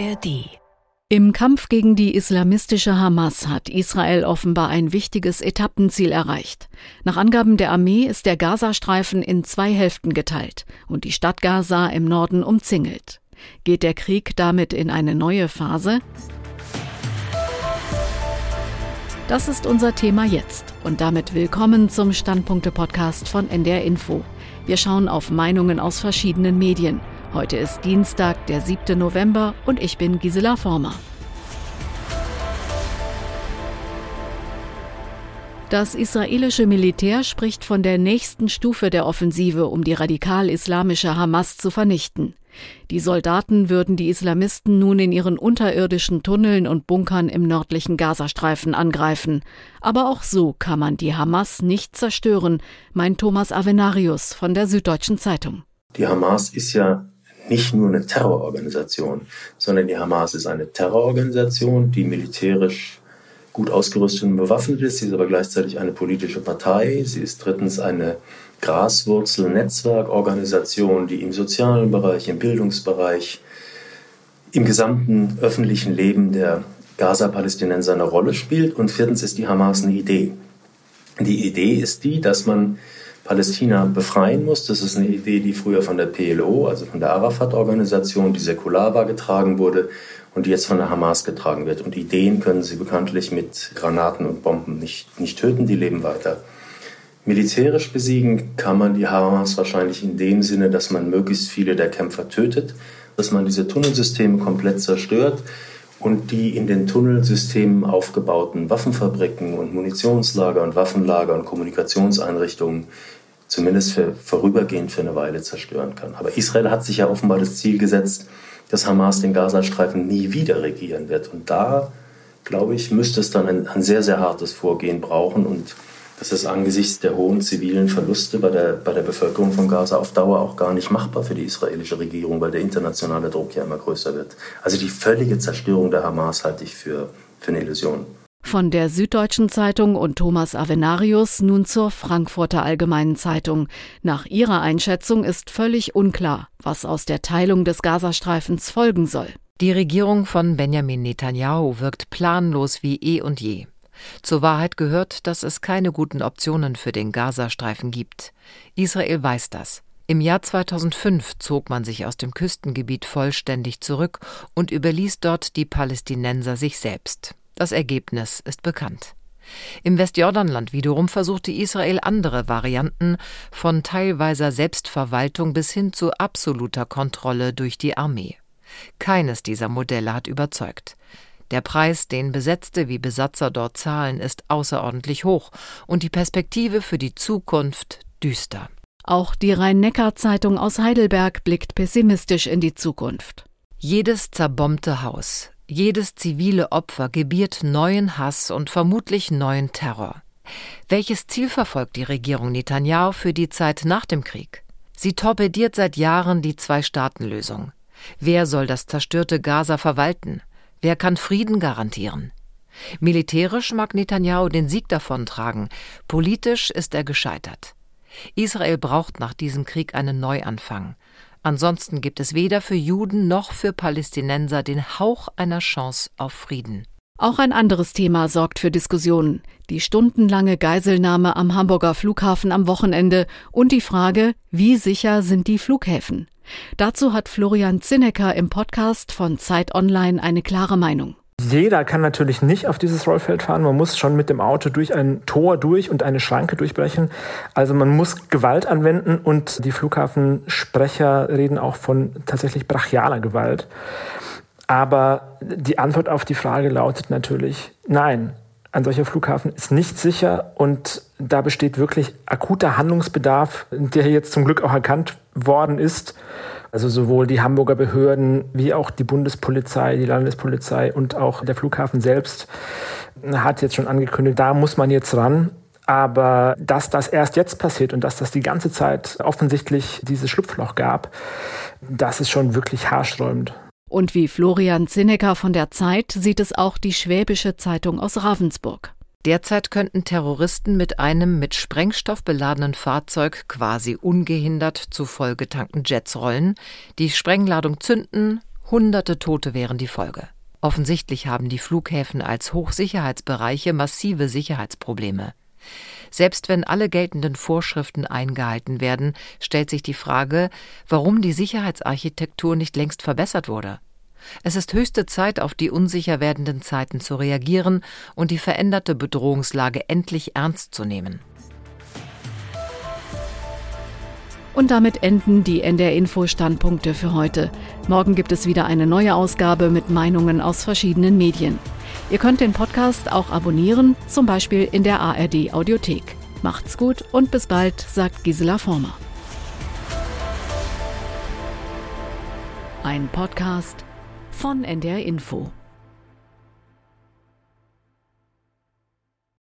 ARD. Im Kampf gegen die islamistische Hamas hat Israel offenbar ein wichtiges Etappenziel erreicht. Nach Angaben der Armee ist der Gazastreifen in zwei Hälften geteilt und die Stadt Gaza im Norden umzingelt. Geht der Krieg damit in eine neue Phase? Das ist unser Thema jetzt und damit willkommen zum Standpunkte-Podcast von NDR Info. Wir schauen auf Meinungen aus verschiedenen Medien. Heute ist Dienstag, der 7. November und ich bin Gisela Former. Das israelische Militär spricht von der nächsten Stufe der Offensive, um die radikal-islamische Hamas zu vernichten. Die Soldaten würden die Islamisten nun in ihren unterirdischen Tunneln und Bunkern im nördlichen Gazastreifen angreifen. Aber auch so kann man die Hamas nicht zerstören, meint Thomas Avenarius von der Süddeutschen Zeitung. Die Hamas ist ja nicht nur eine Terrororganisation, sondern die Hamas ist eine Terrororganisation, die militärisch gut ausgerüstet und bewaffnet ist. Sie ist aber gleichzeitig eine politische Partei. Sie ist drittens eine Graswurzel-Netzwerkorganisation, die im sozialen Bereich, im Bildungsbereich, im gesamten öffentlichen Leben der Gaza-Palästinenser eine Rolle spielt. Und viertens ist die Hamas eine Idee. Die Idee ist die, dass man Palästina befreien muss. Das ist eine Idee, die früher von der PLO, also von der Arafat-Organisation, die säkular war, getragen wurde und die jetzt von der Hamas getragen wird. Und Ideen können sie bekanntlich mit Granaten und Bomben nicht, nicht töten, die leben weiter. Militärisch besiegen kann man die Hamas wahrscheinlich in dem Sinne, dass man möglichst viele der Kämpfer tötet, dass man diese Tunnelsysteme komplett zerstört und die in den Tunnelsystemen aufgebauten Waffenfabriken und Munitionslager und Waffenlager und Kommunikationseinrichtungen zumindest für, vorübergehend für eine Weile zerstören kann. Aber Israel hat sich ja offenbar das Ziel gesetzt, dass Hamas den Gazastreifen nie wieder regieren wird. Und da, glaube ich, müsste es dann ein, ein sehr, sehr hartes Vorgehen brauchen. Und das ist angesichts der hohen zivilen Verluste bei der, bei der Bevölkerung von Gaza auf Dauer auch gar nicht machbar für die israelische Regierung, weil der internationale Druck ja immer größer wird. Also die völlige Zerstörung der Hamas halte ich für, für eine Illusion. Von der Süddeutschen Zeitung und Thomas Avenarius nun zur Frankfurter Allgemeinen Zeitung. Nach ihrer Einschätzung ist völlig unklar, was aus der Teilung des Gazastreifens folgen soll. Die Regierung von Benjamin Netanyahu wirkt planlos wie eh und je. Zur Wahrheit gehört, dass es keine guten Optionen für den Gazastreifen gibt. Israel weiß das. Im Jahr 2005 zog man sich aus dem Küstengebiet vollständig zurück und überließ dort die Palästinenser sich selbst. Das Ergebnis ist bekannt. Im Westjordanland wiederum versuchte Israel andere Varianten von teilweiser Selbstverwaltung bis hin zu absoluter Kontrolle durch die Armee. Keines dieser Modelle hat überzeugt. Der Preis, den Besetzte wie Besatzer dort zahlen, ist außerordentlich hoch und die Perspektive für die Zukunft düster. Auch die Rhein-Neckar-Zeitung aus Heidelberg blickt pessimistisch in die Zukunft. Jedes zerbombte Haus, jedes zivile Opfer gebiert neuen Hass und vermutlich neuen Terror. Welches Ziel verfolgt die Regierung Netanyahu für die Zeit nach dem Krieg? Sie torpediert seit Jahren die Zwei-Staaten-Lösung. Wer soll das zerstörte Gaza verwalten? Wer kann Frieden garantieren? Militärisch mag Netanyahu den Sieg davontragen, politisch ist er gescheitert. Israel braucht nach diesem Krieg einen Neuanfang. Ansonsten gibt es weder für Juden noch für Palästinenser den Hauch einer Chance auf Frieden. Auch ein anderes Thema sorgt für Diskussionen. Die stundenlange Geiselnahme am Hamburger Flughafen am Wochenende und die Frage, wie sicher sind die Flughäfen? Dazu hat Florian Zinnecker im Podcast von Zeit Online eine klare Meinung. Jeder kann natürlich nicht auf dieses Rollfeld fahren. Man muss schon mit dem Auto durch ein Tor durch und eine Schranke durchbrechen. Also man muss Gewalt anwenden und die Flughafensprecher reden auch von tatsächlich brachialer Gewalt. Aber die Antwort auf die Frage lautet natürlich nein. Ein solcher Flughafen ist nicht sicher und da besteht wirklich akuter Handlungsbedarf, der jetzt zum Glück auch erkannt worden ist. Also sowohl die Hamburger Behörden wie auch die Bundespolizei, die Landespolizei und auch der Flughafen selbst hat jetzt schon angekündigt, da muss man jetzt ran. Aber dass das erst jetzt passiert und dass das die ganze Zeit offensichtlich dieses Schlupfloch gab, das ist schon wirklich haarsträubend. Und wie Florian Zinnecker von der Zeit sieht es auch die Schwäbische Zeitung aus Ravensburg. Derzeit könnten Terroristen mit einem mit Sprengstoff beladenen Fahrzeug quasi ungehindert zu vollgetankten Jets rollen, die Sprengladung zünden, Hunderte Tote wären die Folge. Offensichtlich haben die Flughäfen als Hochsicherheitsbereiche massive Sicherheitsprobleme. Selbst wenn alle geltenden Vorschriften eingehalten werden, stellt sich die Frage, warum die Sicherheitsarchitektur nicht längst verbessert wurde. Es ist höchste Zeit, auf die unsicher werdenden Zeiten zu reagieren und die veränderte Bedrohungslage endlich ernst zu nehmen. Und damit enden die NDR Info Standpunkte für heute. Morgen gibt es wieder eine neue Ausgabe mit Meinungen aus verschiedenen Medien. Ihr könnt den Podcast auch abonnieren, zum Beispiel in der ARD Audiothek. Macht's gut und bis bald, sagt Gisela Former. Ein Podcast von NDR Info.